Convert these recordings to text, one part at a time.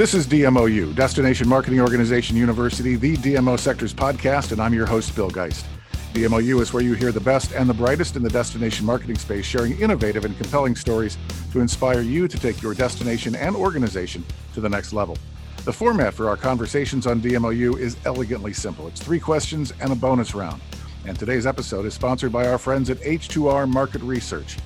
This is DMOU, Destination Marketing Organization University, the DMO Sectors podcast, and I'm your host, Bill Geist. DMOU is where you hear the best and the brightest in the destination marketing space, sharing innovative and compelling stories to inspire you to take your destination and organization to the next level. The format for our conversations on DMOU is elegantly simple. It's three questions and a bonus round. And today's episode is sponsored by our friends at H2R Market Research.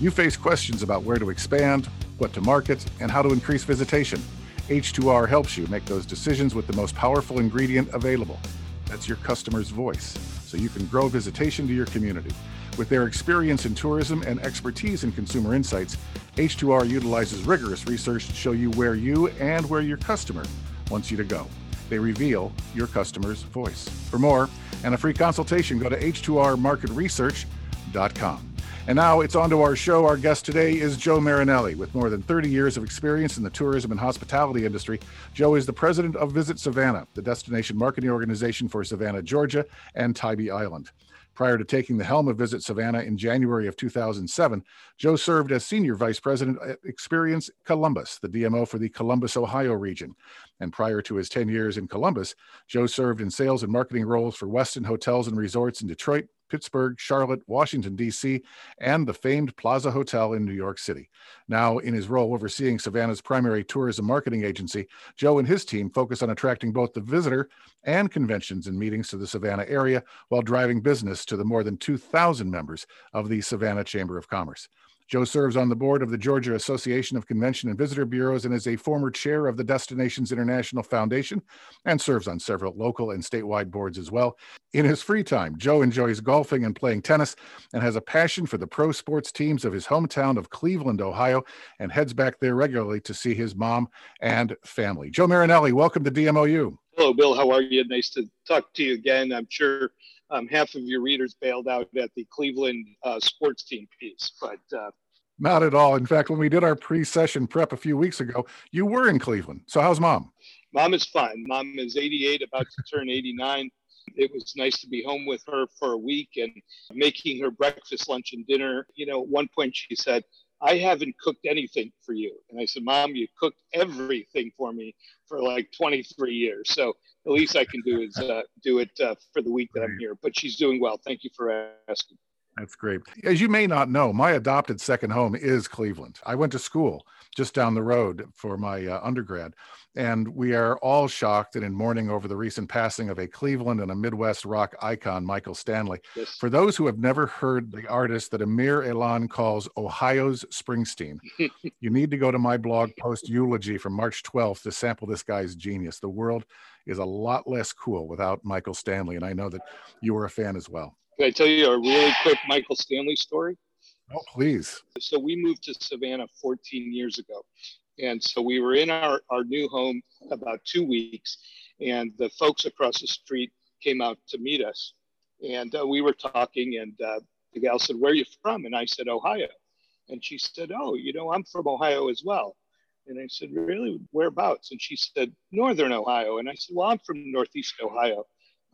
You face questions about where to expand, what to market, and how to increase visitation. H2R helps you make those decisions with the most powerful ingredient available. That's your customer's voice, so you can grow visitation to your community. With their experience in tourism and expertise in consumer insights, H2R utilizes rigorous research to show you where you and where your customer wants you to go. They reveal your customer's voice. For more and a free consultation, go to h2rmarketresearch.com. And now it's on to our show. Our guest today is Joe Marinelli. With more than 30 years of experience in the tourism and hospitality industry, Joe is the president of Visit Savannah, the destination marketing organization for Savannah, Georgia, and Tybee Island. Prior to taking the helm of Visit Savannah in January of 2007, Joe served as Senior Vice President at Experience Columbus, the DMO for the Columbus, Ohio region. And prior to his 10 years in Columbus, Joe served in sales and marketing roles for Westin Hotels and Resorts in Detroit, Pittsburgh, Charlotte, Washington, D.C., and the famed Plaza Hotel in New York City. Now, in his role overseeing Savannah's primary tourism marketing agency, Joe and his team focus on attracting both the visitor and conventions and meetings to the Savannah area while driving business to the more than 2,000 members of the Savannah Chamber of Commerce. Joe serves on the board of the Georgia Association of Convention and Visitor Bureaus and is a former chair of the Destinations International Foundation and serves on several local and statewide boards as well. In his free time, Joe enjoys golfing and playing tennis and has a passion for the pro sports teams of his hometown of Cleveland, Ohio, and heads back there regularly to see his mom and family. Joe Marinelli, welcome to DMOU. Hello, Bill. How are you? Nice to talk to you again. I'm sure um, half of your readers bailed out at the Cleveland uh, sports team piece, but uh, not at all. In fact, when we did our pre-session prep a few weeks ago, you were in Cleveland. So how's mom? Mom is fine. Mom is 88, about to turn 89. It was nice to be home with her for a week and making her breakfast, lunch, and dinner. You know, at one point she said, I haven't cooked anything for you. And I said, Mom, you cooked everything for me for like 23 years. So the least I can do is uh, do it uh, for the week that I'm here. But she's doing well. Thank you for asking. That's great. As you may not know, my adopted second home is Cleveland. I went to school just down the road for my uh, undergrad. And we are all shocked and in mourning over the recent passing of a Cleveland and a Midwest rock icon, Michael Stanley. Yes. For those who have never heard the artist that Amir Eylon calls Ohio's Springsteen, you need to go to my blog post eulogy from March 12th to sample this guy's genius. The world is a lot less cool without Michael Stanley. And I know that you were a fan as well. Can I tell you a really quick Michael Stanley story? Oh, please. So we moved to Savannah 14 years ago. And so we were in our, our new home about two weeks, and the folks across the street came out to meet us. And uh, we were talking, and uh, the gal said, Where are you from? And I said, Ohio. And she said, Oh, you know, I'm from Ohio as well. And I said, Really? Whereabouts? And she said, Northern Ohio. And I said, Well, I'm from Northeast Ohio.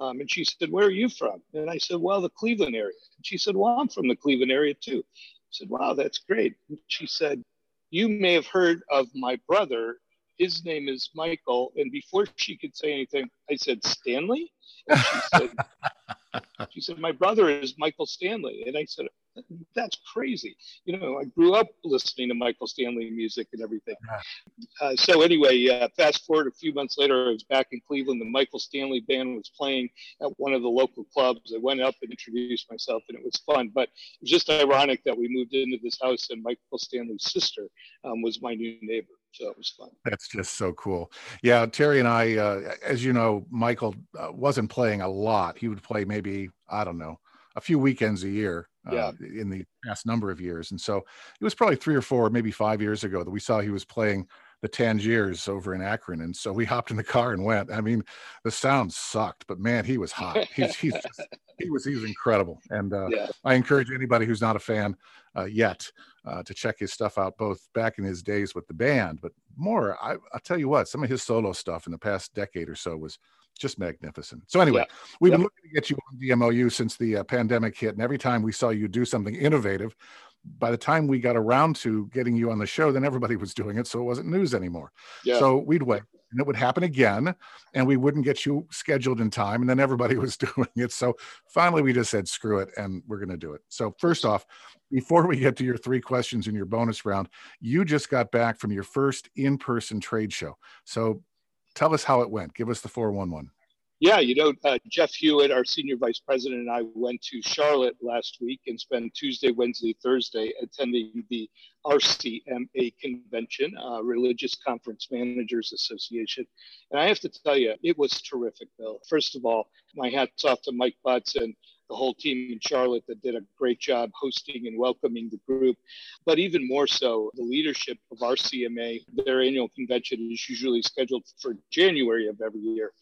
Um, and she said, Where are you from? And I said, Well, the Cleveland area. And she said, Well, I'm from the Cleveland area too. I said, Wow, that's great. And she said, You may have heard of my brother. His name is Michael. And before she could say anything, I said, Stanley? And she said, she said, My brother is Michael Stanley. And I said, that's crazy. You know, I grew up listening to Michael Stanley music and everything. Uh, so anyway, uh, fast forward a few months later, I was back in Cleveland. The Michael Stanley band was playing at one of the local clubs. I went up and introduced myself, and it was fun. But it was just ironic that we moved into this house, and Michael Stanley's sister um, was my new neighbor. So it was fun. That's just so cool. Yeah, Terry and I, uh, as you know, Michael uh, wasn't playing a lot. He would play maybe I don't know a few weekends a year yeah. Uh, in the past number of years. And so it was probably three or four, maybe five years ago that we saw he was playing the Tangiers over in Akron. And so we hopped in the car and went. I mean, the sound sucked, but man, he was hot. He's, he's just, he was, he's incredible. And uh, yeah. I encourage anybody who's not a fan uh, yet uh, to check his stuff out, both back in his days with the band, but more, I, I'll tell you what, some of his solo stuff in the past decade or so was just magnificent. So anyway, we've been looking to get you on DMOU since the uh, pandemic hit, and every time we saw you do something innovative, by the time we got around to getting you on the show, then everybody was doing it. So it wasn't news anymore. Yeah. So we'd wait and it would happen again and we wouldn't get you scheduled in time. And then everybody was doing it. So finally we just said, screw it. And we're going to do it. So first off, before we get to your three questions in your bonus round, you just got back from your first in-person trade show. So tell us how it went. Give us the 411. Yeah, you know, uh, Jeff Hewitt, our senior vice president, and I went to Charlotte last week and spent Tuesday, Wednesday, Thursday attending the RCMA convention, uh, Religious Conference Managers Association. And I have to tell you, it was terrific, Bill. First of all, my hat's off to Mike Butts and the whole team in Charlotte that did a great job hosting and welcoming the group. But even more so, the leadership of RCMA, their annual convention is usually scheduled for January of every year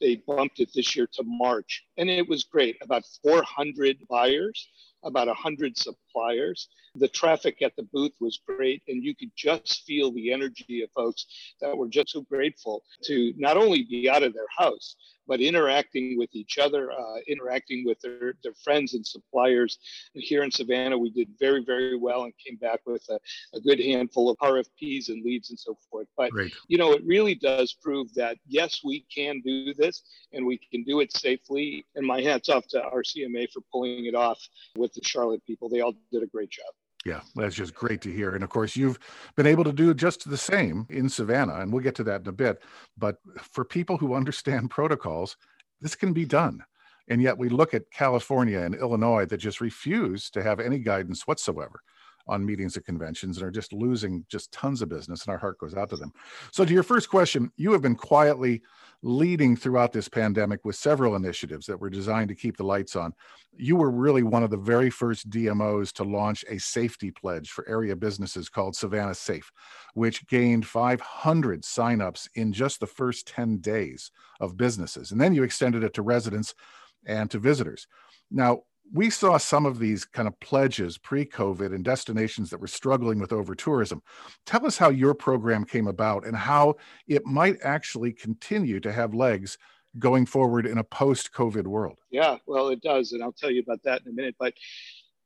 they bumped it this year to March. And it was great. About 400 buyers, about 100 suppliers. The traffic at the booth was great. And you could just feel the energy of folks that were just so grateful to not only be out of their house, but interacting with each other, uh, interacting with their, their friends and suppliers. Here in Savannah, we did very, very well and came back with a, a good handful of RFPs and leads and so forth. But, Great. you know, it really does prove that, yes, we can do this and we can do it safely. And my hat's off to RCMA for pulling it off with the Charlotte people. They all did a great job. Yeah, that's just great to hear. And of course, you've been able to do just the same in Savannah, and we'll get to that in a bit. But for people who understand protocols, this can be done. And yet we look at California and Illinois that just refuse to have any guidance whatsoever on meetings and conventions and are just losing just tons of business and our heart goes out to them. So to your first question you have been quietly leading throughout this pandemic with several initiatives that were designed to keep the lights on. You were really one of the very first dmos to launch a safety pledge for area businesses called savannah safe which gained 500 signups in just the first 10 days of businesses. And then you extended it to residents and to visitors. Now we saw some of these kind of pledges pre-COVID in destinations that were struggling with over tourism. Tell us how your program came about and how it might actually continue to have legs going forward in a post-COVID world. Yeah, well, it does, and I'll tell you about that in a minute. But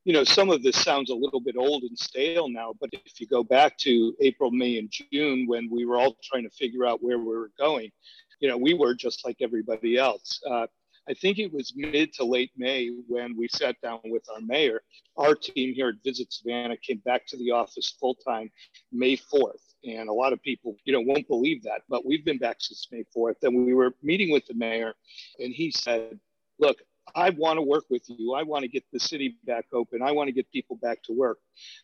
you know, some of this sounds a little bit old and stale now. But if you go back to April, May, and June when we were all trying to figure out where we were going, you know, we were just like everybody else. Uh, I think it was mid to late May when we sat down with our mayor. Our team here at Visit Savannah came back to the office full time May 4th. And a lot of people, you know, won't believe that, but we've been back since May 4th. And we were meeting with the mayor, and he said, Look, I want to work with you. I want to get the city back open. I want to get people back to work.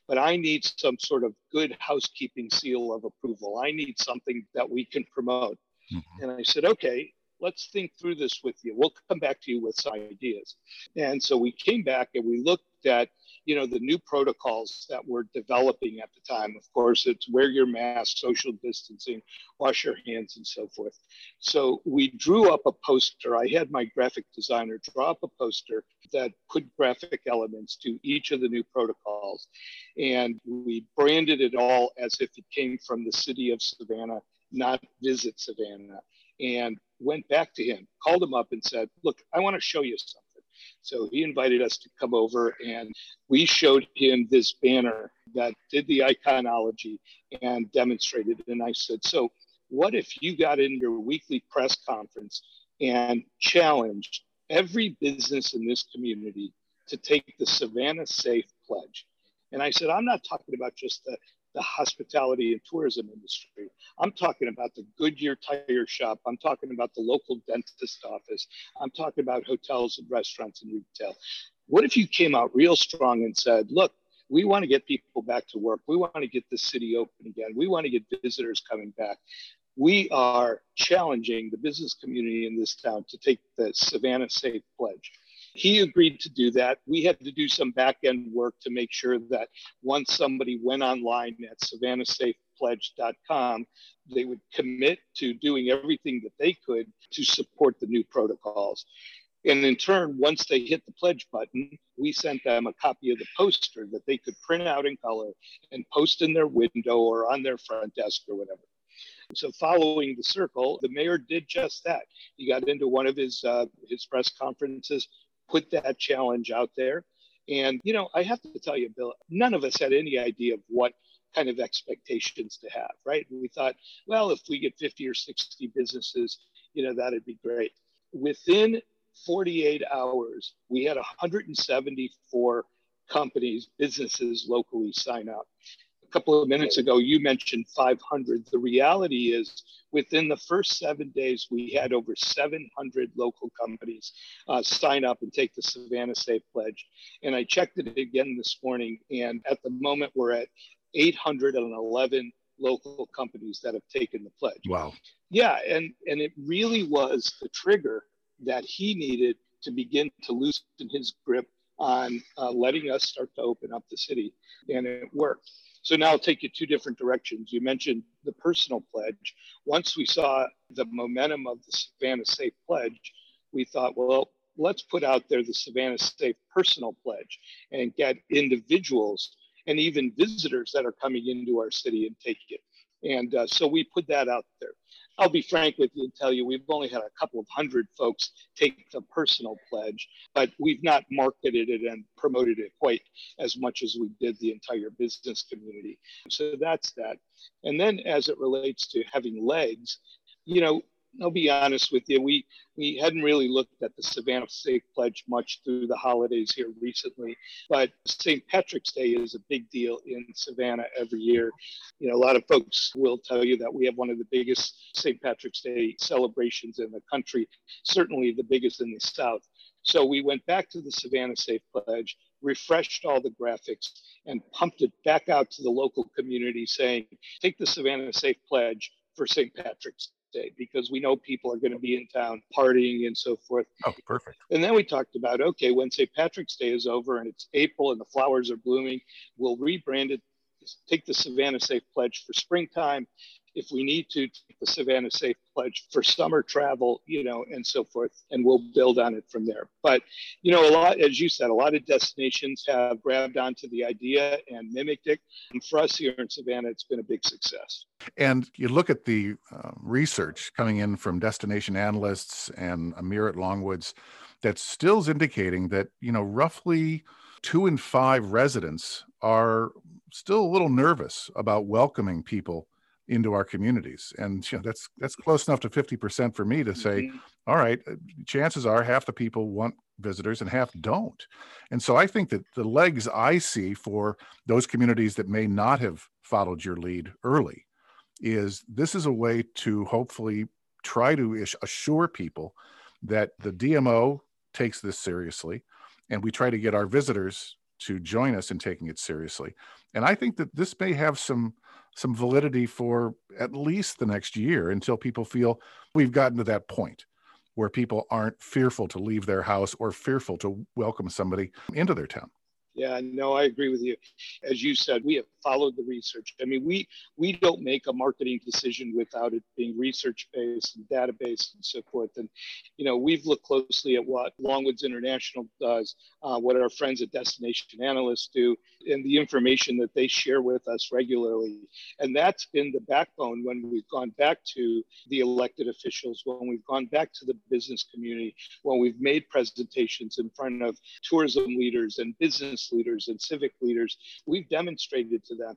But I need some sort of good housekeeping seal of approval. I need something that we can promote. Mm-hmm. And I said, okay, let's think through this with you. We'll come back to you with some ideas. And so we came back and we looked at, you know, the new protocols that we're developing at the time. Of course, it's wear your mask, social distancing, wash your hands, and so forth. So we drew up a poster. I had my graphic designer draw up a poster that put graphic elements to each of the new protocols. And we branded it all as if it came from the city of Savannah, not Visit Savannah and went back to him, called him up and said, Look, I want to show you something. So he invited us to come over and we showed him this banner that did the iconology and demonstrated. And I said, So what if you got in your weekly press conference and challenged every business in this community to take the Savannah Safe Pledge? And I said, I'm not talking about just the the hospitality and tourism industry. I'm talking about the Goodyear tire shop. I'm talking about the local dentist office. I'm talking about hotels and restaurants and retail. What if you came out real strong and said, look, we want to get people back to work. We want to get the city open again. We want to get visitors coming back. We are challenging the business community in this town to take the Savannah Safe Pledge. He agreed to do that. We had to do some back end work to make sure that once somebody went online at savannahsafepledge.com, they would commit to doing everything that they could to support the new protocols. And in turn, once they hit the pledge button, we sent them a copy of the poster that they could print out in color and post in their window or on their front desk or whatever. So, following the circle, the mayor did just that. He got into one of his uh, his press conferences, put that challenge out there. And, you know, I have to tell you, Bill, none of us had any idea of what kind of expectations to have, right? We thought, well, if we get 50 or 60 businesses, you know, that'd be great. Within 48 hours, we had 174 companies, businesses locally sign up. A couple of minutes ago, you mentioned 500. The reality is, within the first seven days, we had over 700 local companies uh, sign up and take the Savannah Safe Pledge. And I checked it again this morning, and at the moment, we're at 811 local companies that have taken the pledge. Wow. Yeah, and and it really was the trigger that he needed to begin to loosen his grip on uh, letting us start to open up the city, and it worked. So now I'll take you two different directions. You mentioned the personal pledge. Once we saw the momentum of the Savannah Safe Pledge, we thought, well, let's put out there the Savannah Safe Personal Pledge and get individuals and even visitors that are coming into our city and take it. And uh, so we put that out there. I'll be frank with you and tell you we've only had a couple of hundred folks take the personal pledge, but we've not marketed it and promoted it quite as much as we did the entire business community. So that's that. And then as it relates to having legs, you know, I'll be honest with you. We we hadn't really looked at the Savannah Safe Pledge much through the holidays here recently, but St. Patrick's Day is a big deal in Savannah every year. You know, a lot of folks will tell you that we have one of the biggest St. Patrick's Day celebrations in the country, certainly the biggest in the South. So we went back to the Savannah Safe Pledge, refreshed all the graphics, and pumped it back out to the local community saying, take the Savannah Safe Pledge for St. Patrick's Day because we know people are going to be in town partying and so forth. Oh, perfect. And then we talked about okay, when St. Patrick's Day is over and it's April and the flowers are blooming, we'll rebrand it, take the Savannah Safe Pledge for springtime, if we need to the Savannah Safe Pledge for summer travel, you know, and so forth, and we'll build on it from there. But, you know, a lot, as you said, a lot of destinations have grabbed onto the idea and mimicked it. And for us here in Savannah, it's been a big success. And you look at the uh, research coming in from destination analysts and Amir at Longwoods that still's indicating that, you know, roughly two in five residents are still a little nervous about welcoming people into our communities and you know that's that's close enough to 50% for me to say mm-hmm. all right uh, chances are half the people want visitors and half don't. And so i think that the legs i see for those communities that may not have followed your lead early is this is a way to hopefully try to assure people that the dmo takes this seriously and we try to get our visitors to join us in taking it seriously. And i think that this may have some some validity for at least the next year until people feel we've gotten to that point where people aren't fearful to leave their house or fearful to welcome somebody into their town. Yeah, no, I agree with you. As you said, we have followed the research. I mean, we we don't make a marketing decision without it being research based and database and so forth. And you know, we've looked closely at what Longwoods International does, uh, what our friends at Destination Analysts do, and the information that they share with us regularly. And that's been the backbone when we've gone back to the elected officials, when we've gone back to the business community, when we've made presentations in front of tourism leaders and leaders and civic leaders. We've demonstrated to them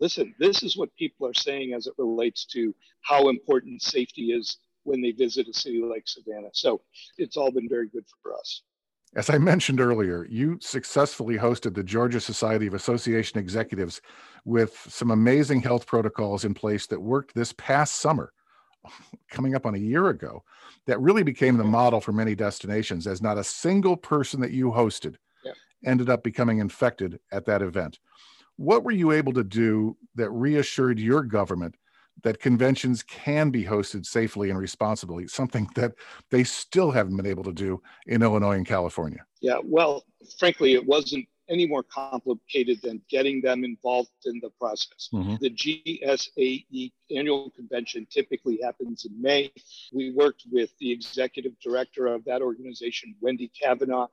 listen, this is what people are saying as it relates to how important safety is when they visit a city like Savannah. So it's all been very good for us. As I mentioned earlier, you successfully hosted the Georgia Society of Association Executives with some amazing health protocols in place that worked this past summer, coming up on a year ago, that really became the model for many destinations, as not a single person that you hosted. Ended up becoming infected at that event. What were you able to do that reassured your government that conventions can be hosted safely and responsibly, something that they still haven't been able to do in Illinois and California. Yeah, well, frankly, it wasn't any more complicated than getting them involved in the process. Mm-hmm. The GSAE annual convention typically happens in May. We worked with the executive director of that organization, Wendy Kavanaugh.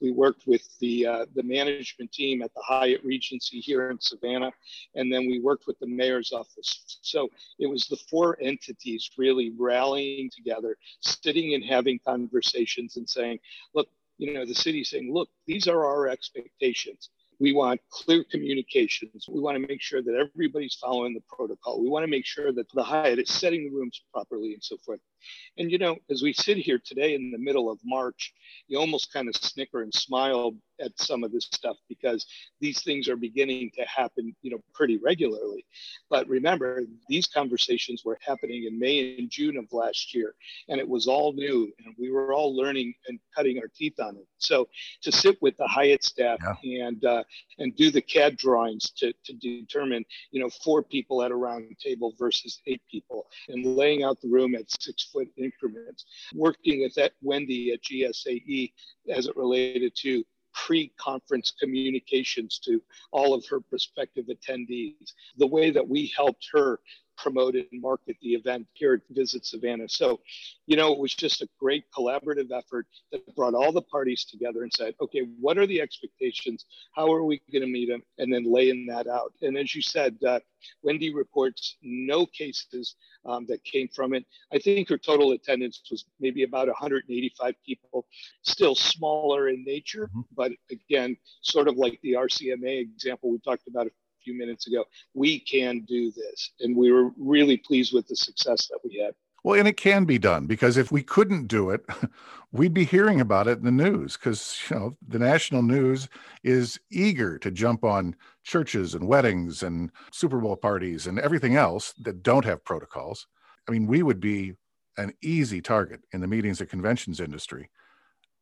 We worked with the, uh, the management team at the Hyatt Regency here in Savannah, and then we worked with the mayor's office. So it was the four entities really rallying together, sitting and having conversations and saying, look, you know, the city saying, look, these are our expectations. We want clear communications. We want to make sure that everybody's following the protocol. We want to make sure that the Hyatt is setting the rooms properly and so forth. And, you know, as we sit here today in the middle of March, you almost kind of snicker and smile at some of this stuff because these things are beginning to happen, you know, pretty regularly. But remember, these conversations were happening in May and June of last year, and it was all new, and we were all learning and cutting our teeth on it. So to sit with the Hyatt staff yeah. and uh, and do the CAD drawings to, to determine, you know, four people at a round table versus eight people, and laying out the room at six foot increments, working with that Wendy at GSAE as it related to pre-conference communications to all of her prospective attendees, the way that we helped her promote and market the event here at Visit Savannah. So, you know, it was just a great collaborative effort that brought all the parties together and said, okay, what are the expectations? How are we going to meet them? And then laying that out. And as you said, uh, Wendy reports no cases um, that came from it. I think her total attendance was maybe about 185 people, still smaller in nature, mm-hmm. but again, sort of like the RCMA example we talked about a few minutes ago, we can do this. And we were really pleased with the success that we had. Well, and it can be done because if we couldn't do it, we'd be hearing about it in the news because you know the national news is eager to jump on churches and weddings and Super Bowl parties and everything else that don't have protocols. I mean, we would be an easy target in the meetings and conventions industry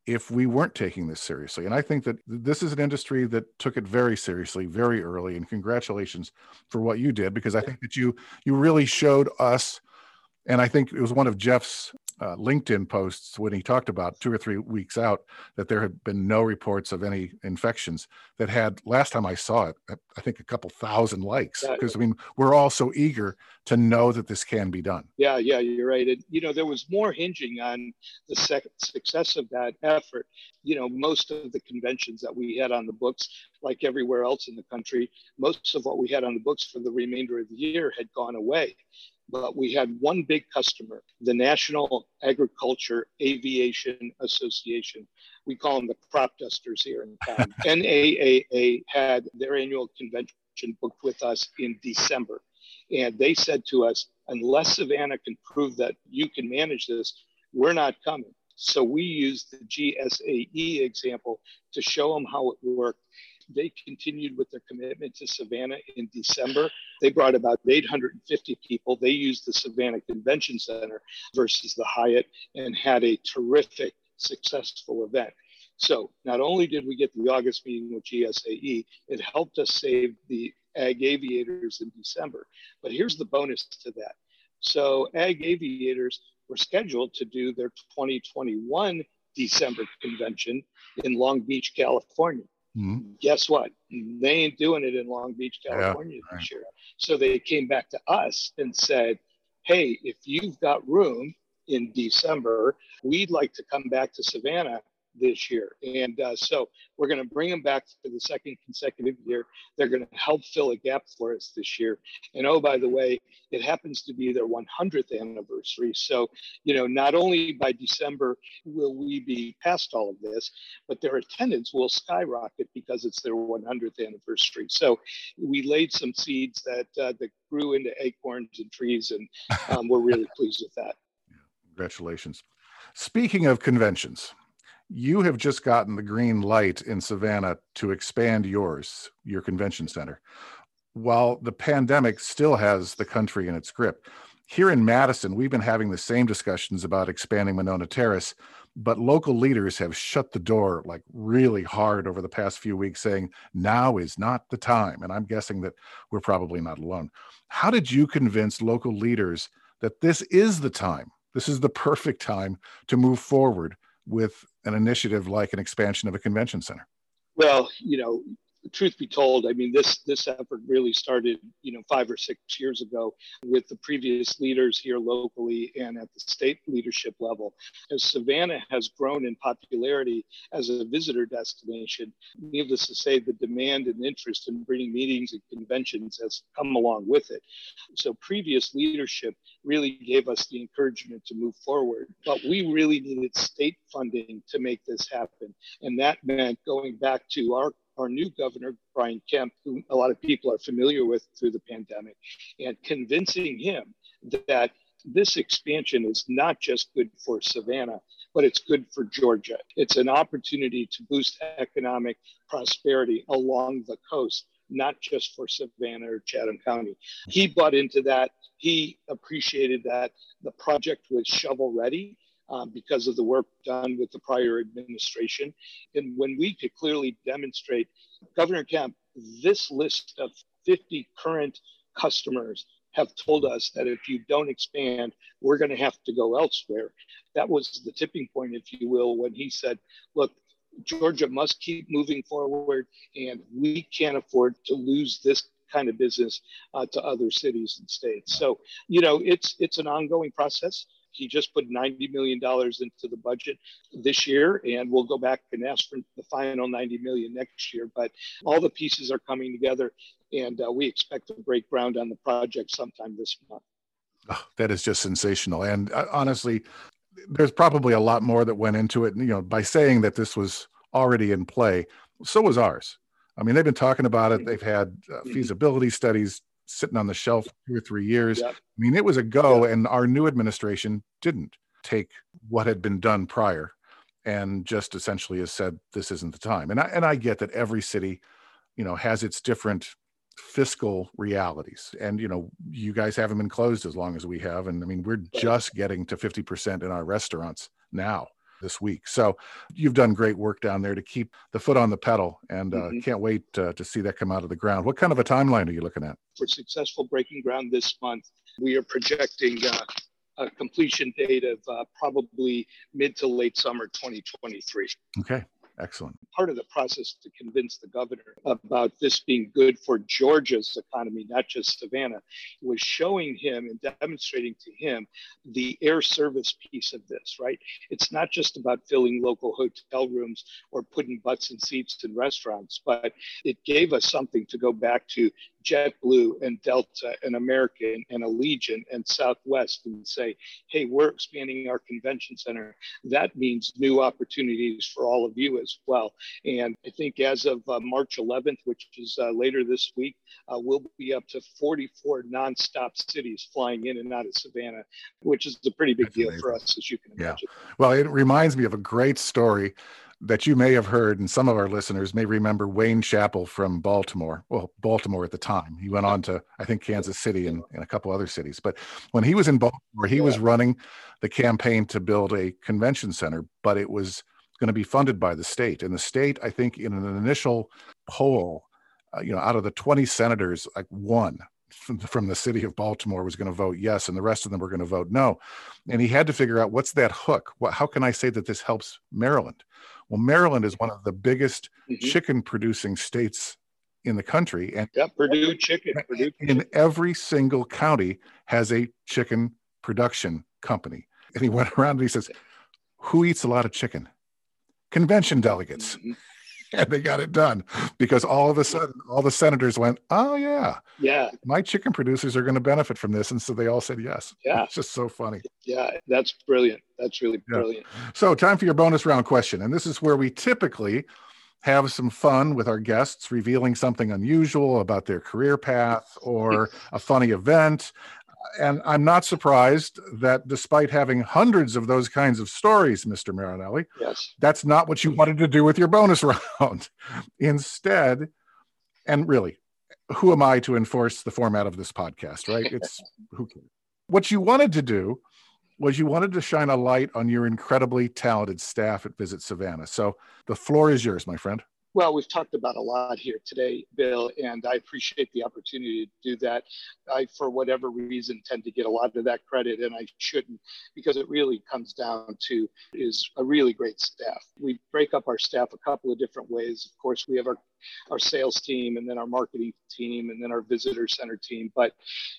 if we weren't taking this seriously. And I think that this is an industry that took it very seriously very early. And congratulations for what you did because I think that you you really showed us and I think it was one of Jeff's uh, LinkedIn posts when he talked about two or three weeks out that there had been no reports of any infections that had last time I saw it, I think a couple thousand likes because I mean we're all so eager to know that this can be done. Yeah, yeah, you're right. And you know there was more hinging on the sec- success of that effort. You know most of the conventions that we had on the books, like everywhere else in the country, most of what we had on the books for the remainder of the year had gone away but we had one big customer, the National Agriculture Aviation Association. We call them the crop dusters here in town. NAAA had their annual convention booked with us in December. And they said to us, unless Savannah can prove that you can manage this, we're not coming. So we used the GSAE example to show them how it worked they continued with their commitment to Savannah in December. They brought about 850 people. They used the Savannah Convention Center versus the Hyatt and had a terrific, successful event. So not only did we get the August meeting with GSAE, it helped us save the ag aviators in December. But here's the bonus to that. So ag aviators were scheduled to do their 2021 December convention in Long Beach, California. Mm-hmm. Guess what? They ain't doing it in Long Beach, California yeah, this year. So they came back to us and said, hey, if you've got room in December, we'd like to come back to Savannah this year. And uh, so we're going to bring them back for the second consecutive year. They're going to help fill a gap for us this year. And oh, by the way, it happens to be their 100th anniversary. So, you know, not only by December will we be past all of this, but their attendance will skyrocket because it's their 100th anniversary. So we laid some seeds that uh, that grew into acorns and trees, and um, we're really pleased with that. Congratulations. Speaking of conventions, you have just gotten the green light in Savannah to expand yours, your convention center, while the pandemic still has the country in its grip. Here in Madison, we've been having the same discussions about expanding Monona Terrace, but local leaders have shut the door like really hard over the past few weeks, saying now is not the time. And I'm guessing that we're probably not alone. How did you convince local leaders that this is the time? This is the perfect time to move forward with an initiative like an expansion of a convention center? Well, you know, truth be told, I mean, this this effort really started, you know, five or six years ago with the previous leaders here locally and at the state leadership level. As Savannah has grown in popularity as a visitor destination, needless to say, the demand and interest in bringing meetings and conventions has come along with it. So previous leadership really gave us the encouragement to move forward, but we really needed state funding to make this happen, and that meant going back to our our new governor, Brian Kemp, who a lot of people are familiar with through the pandemic, and convincing him that this expansion is not just good for Savannah, but it's good for Georgia. It's an opportunity to boost economic prosperity along the coast, not just for Savannah or Chatham County. He bought into that. He appreciated that the project was shovel ready um, because of the work done with the prior administration. And when we could clearly demonstrate, Governor Kemp, this list of 50 current customers have told us that if you don't expand, we're going to have to go elsewhere. That was the tipping point, if you will, when he said, look, Georgia must keep moving forward, and we can't afford to lose this kind of business uh, to other cities and states. So, you know, it's it's an ongoing process. He just put $90 million into the budget this year, and we'll go back and ask for the final 90 million next year. But all the pieces are coming together, and uh, we expect to break ground on the project sometime this month. Oh, that is just sensational. And uh, honestly, there's probably a lot more that went into it. You know, by saying that this was already in play, so was ours. I mean, they've been talking about it. They've had uh, mm-hmm. feasibility studies sitting on the shelf two or three years. Yep. I mean, it was a go, yep. and our new administration didn't take what had been done prior and just essentially has said this isn't the time. And I and I get that every city, you know, has its different fiscal realities. And you know, you guys haven't been closed as long as we have. And I mean, we're just getting to 50% in our restaurants now this week. So you've done great work down there to keep the foot on the pedal and uh, mm-hmm. can't wait uh, to see that come out of the ground. What kind of a timeline are you looking at? For successful breaking ground this month, we are projecting uh, a completion date of uh, probably mid to late summer 2023. Okay. Excellent. Part of the process to convince the governor about this being good for Georgia's economy, not just Savannah, was showing him and demonstrating to him the air service piece of this, right? It's not just about filling local hotel rooms or putting butts in seats in restaurants, but it gave us something to go back to JetBlue and Delta and American and Allegiant and Southwest and say, hey, we're expanding our convention center. That means new opportunities for all of you as well. And I think as of uh, March 11th, which is uh, later this week, uh, we'll be up to 44 nonstop cities flying in and out of Savannah, which is a pretty big That's deal amazing. for us, as you can imagine. Yeah. Well, it reminds me of a great story that you may have heard, and some of our listeners may remember Wayne Chappell from Baltimore. Well, Baltimore at the time. He went on to, I think, Kansas City and, and a couple other cities. But when he was in Baltimore, he yeah. was running the campaign to build a convention center, but it was going to be funded by the state. And the state, I think, in an initial poll, uh, you know, out of the 20 senators, like one from, from the city of Baltimore was going to vote yes, and the rest of them were going to vote no. And he had to figure out what's that hook? What, how can I say that this helps Maryland? Well, Maryland is one of the biggest mm-hmm. chicken producing states in the country. And yeah, Perdue chicken. Perdue in every single county has a chicken production company. And he went around and he says, Who eats a lot of chicken? Convention delegates. Mm-hmm. and they got it done because all of a sudden all the senators went oh yeah. Yeah. My chicken producers are going to benefit from this. And so they all said yes. Yeah. It's just so funny. Yeah that's brilliant. That's really yeah. brilliant. So time for your bonus round question and this is where we typically have some fun with our guests revealing something unusual about their career path or a funny event and I'm not surprised that despite having hundreds of those kinds of stories, Mr. Marinelli, yes. that's not what you wanted to do with your bonus round. Instead, and really, who am I to enforce the format of this podcast, right? It's who cares? What you wanted to do was you wanted to shine a light on your incredibly talented staff at Visit Savannah. So the floor is yours, my friend. Well, we've talked about a lot here today, Bill, and I appreciate the opportunity to do that. I, for whatever reason, tend to get a lot of that credit, and I shouldn't, because it really comes down to is a really great staff. We break up our staff a couple of different ways. Of course, we have our our sales team and then our marketing team and then our visitor center team. But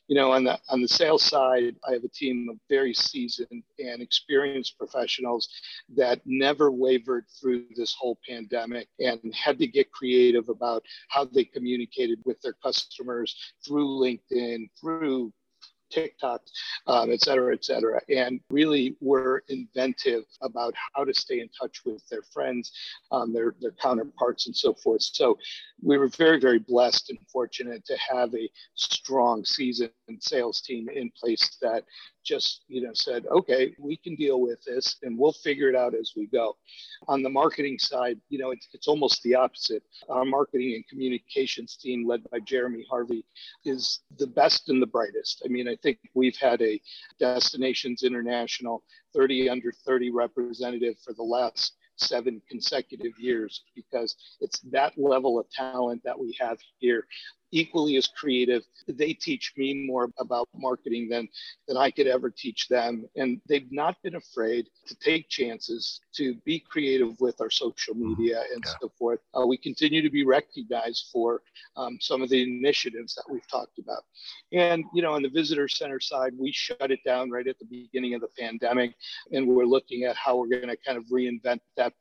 you know, on the on the sales side, I have a team of very seasoned and experienced professionals that never wavered through this whole pandemic and had to get creative about how they communicated with their customers through LinkedIn, through TikTok, um, et cetera, et cetera, and really were inventive about how to stay in touch with their friends, um, their, their counterparts, and so forth. So we were very, very blessed and fortunate to have a strong season sales team in place that just you know said okay we can deal with this and we'll figure it out as we go. On the marketing side you know it's, it's almost the opposite. Our marketing and communications team led by jeremy harvey is the best and the brightest. I mean i think we've had a destinations international 30 under 30 representative for the last seven consecutive years because it's that level of talent that we have here equally as creative. They teach me more about marketing than, than I could ever teach them. And they've not been afraid to take chances, to be creative with our social mm-hmm. media and yeah. so forth. Uh, we continue to be recognized for um, some of the initiatives that we've talked about. And, you know, on the visitor center side, we shut it down right at the beginning of the pandemic. And we're looking at how we're going to kind of reinvent that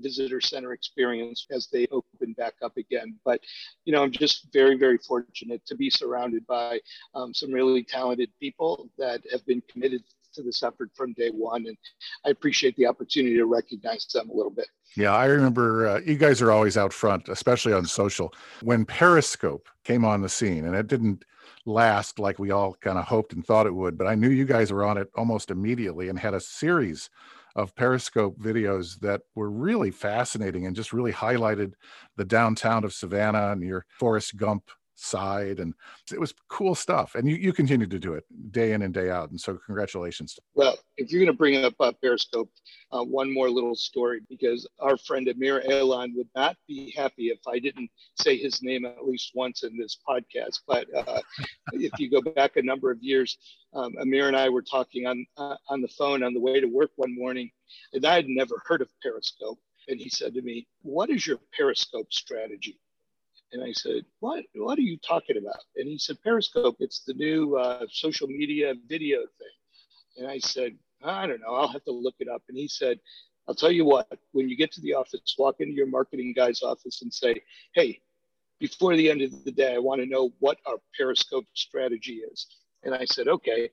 visitor center experience as they open back up again. But, you know, I'm just very, very fortunate to be surrounded by um, some really talented people that have been committed to this effort from day one. And I appreciate the opportunity to recognize them a little bit. Yeah, I remember uh, you guys are always out front, especially on social. When Periscope came on the scene, and it didn't last like we all kind of hoped and thought it would, but I knew you guys were on it almost immediately and had a series of Periscope videos that were really fascinating and just really highlighted the downtown of Savannah and your Forrest Gump side and it was cool stuff and you, you continue to do it day in and day out and so congratulations. Well if you're going to bring up uh, periscope uh, one more little story because our friend amir eylon would not be happy if i didn't say his name at least once in this podcast but uh, if you go back a number of years um, amir and i were talking on uh, on the phone on the way to work one morning and i had never heard of periscope and he said to me what is your periscope strategy and I said, what, what are you talking about? And he said, Periscope, it's the new uh, social media video thing. And I said, I don't know, I'll have to look it up. And he said, I'll tell you what, when you get to the office, walk into your marketing guy's office and say, hey, before the end of the day, I want to know what our Periscope strategy is. And I said, okay.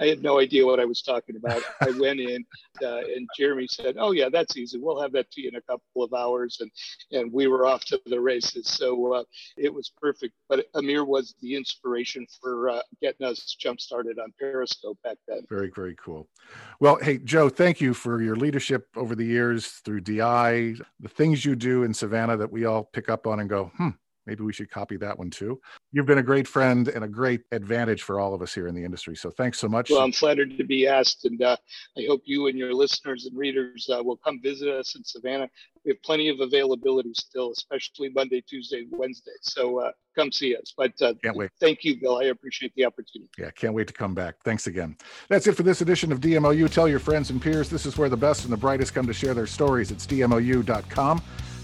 I had no idea what I was talking about. I went in, uh, and Jeremy said, "Oh yeah, that's easy. We'll have that to you in a couple of hours," and and we were off to the races. So uh, it was perfect. But Amir was the inspiration for uh, getting us jump started on Periscope back then. Very very cool. Well, hey Joe, thank you for your leadership over the years through DI, the things you do in Savannah that we all pick up on and go, hmm, Maybe we should copy that one too. You've been a great friend and a great advantage for all of us here in the industry. So thanks so much. Well, I'm flattered to be asked, and uh, I hope you and your listeners and readers uh, will come visit us in Savannah. We have plenty of availability still, especially Monday, Tuesday, Wednesday. So uh, come see us. But uh, can't wait. Thank you, Bill. I appreciate the opportunity. Yeah, can't wait to come back. Thanks again. That's it for this edition of DMOU. Tell your friends and peers this is where the best and the brightest come to share their stories. It's DMOU.com.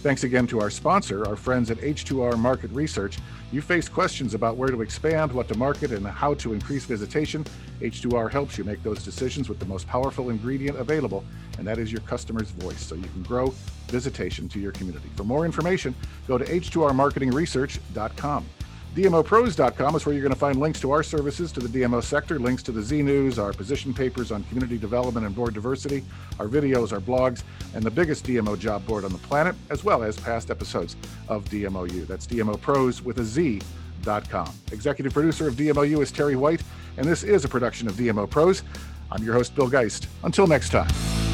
Thanks again to our sponsor, our friends at H2R Market Research. You face questions about where to expand, what to market, and how to increase visitation. H2R helps you make those decisions with the most powerful ingredient available, and that is your customer's voice, so you can grow visitation to your community. For more information, go to h2rmarketingresearch.com. DMOproz.com is where you're going to find links to our services to the DMO sector, links to the Z News, our position papers on community development and board diversity, our videos, our blogs, and the biggest DMO job board on the planet, as well as past episodes of DMOU. That's DMOproz with a Z.com. Executive producer of DMOU is Terry White, and this is a production of DMOproz. I'm your host, Bill Geist. Until next time.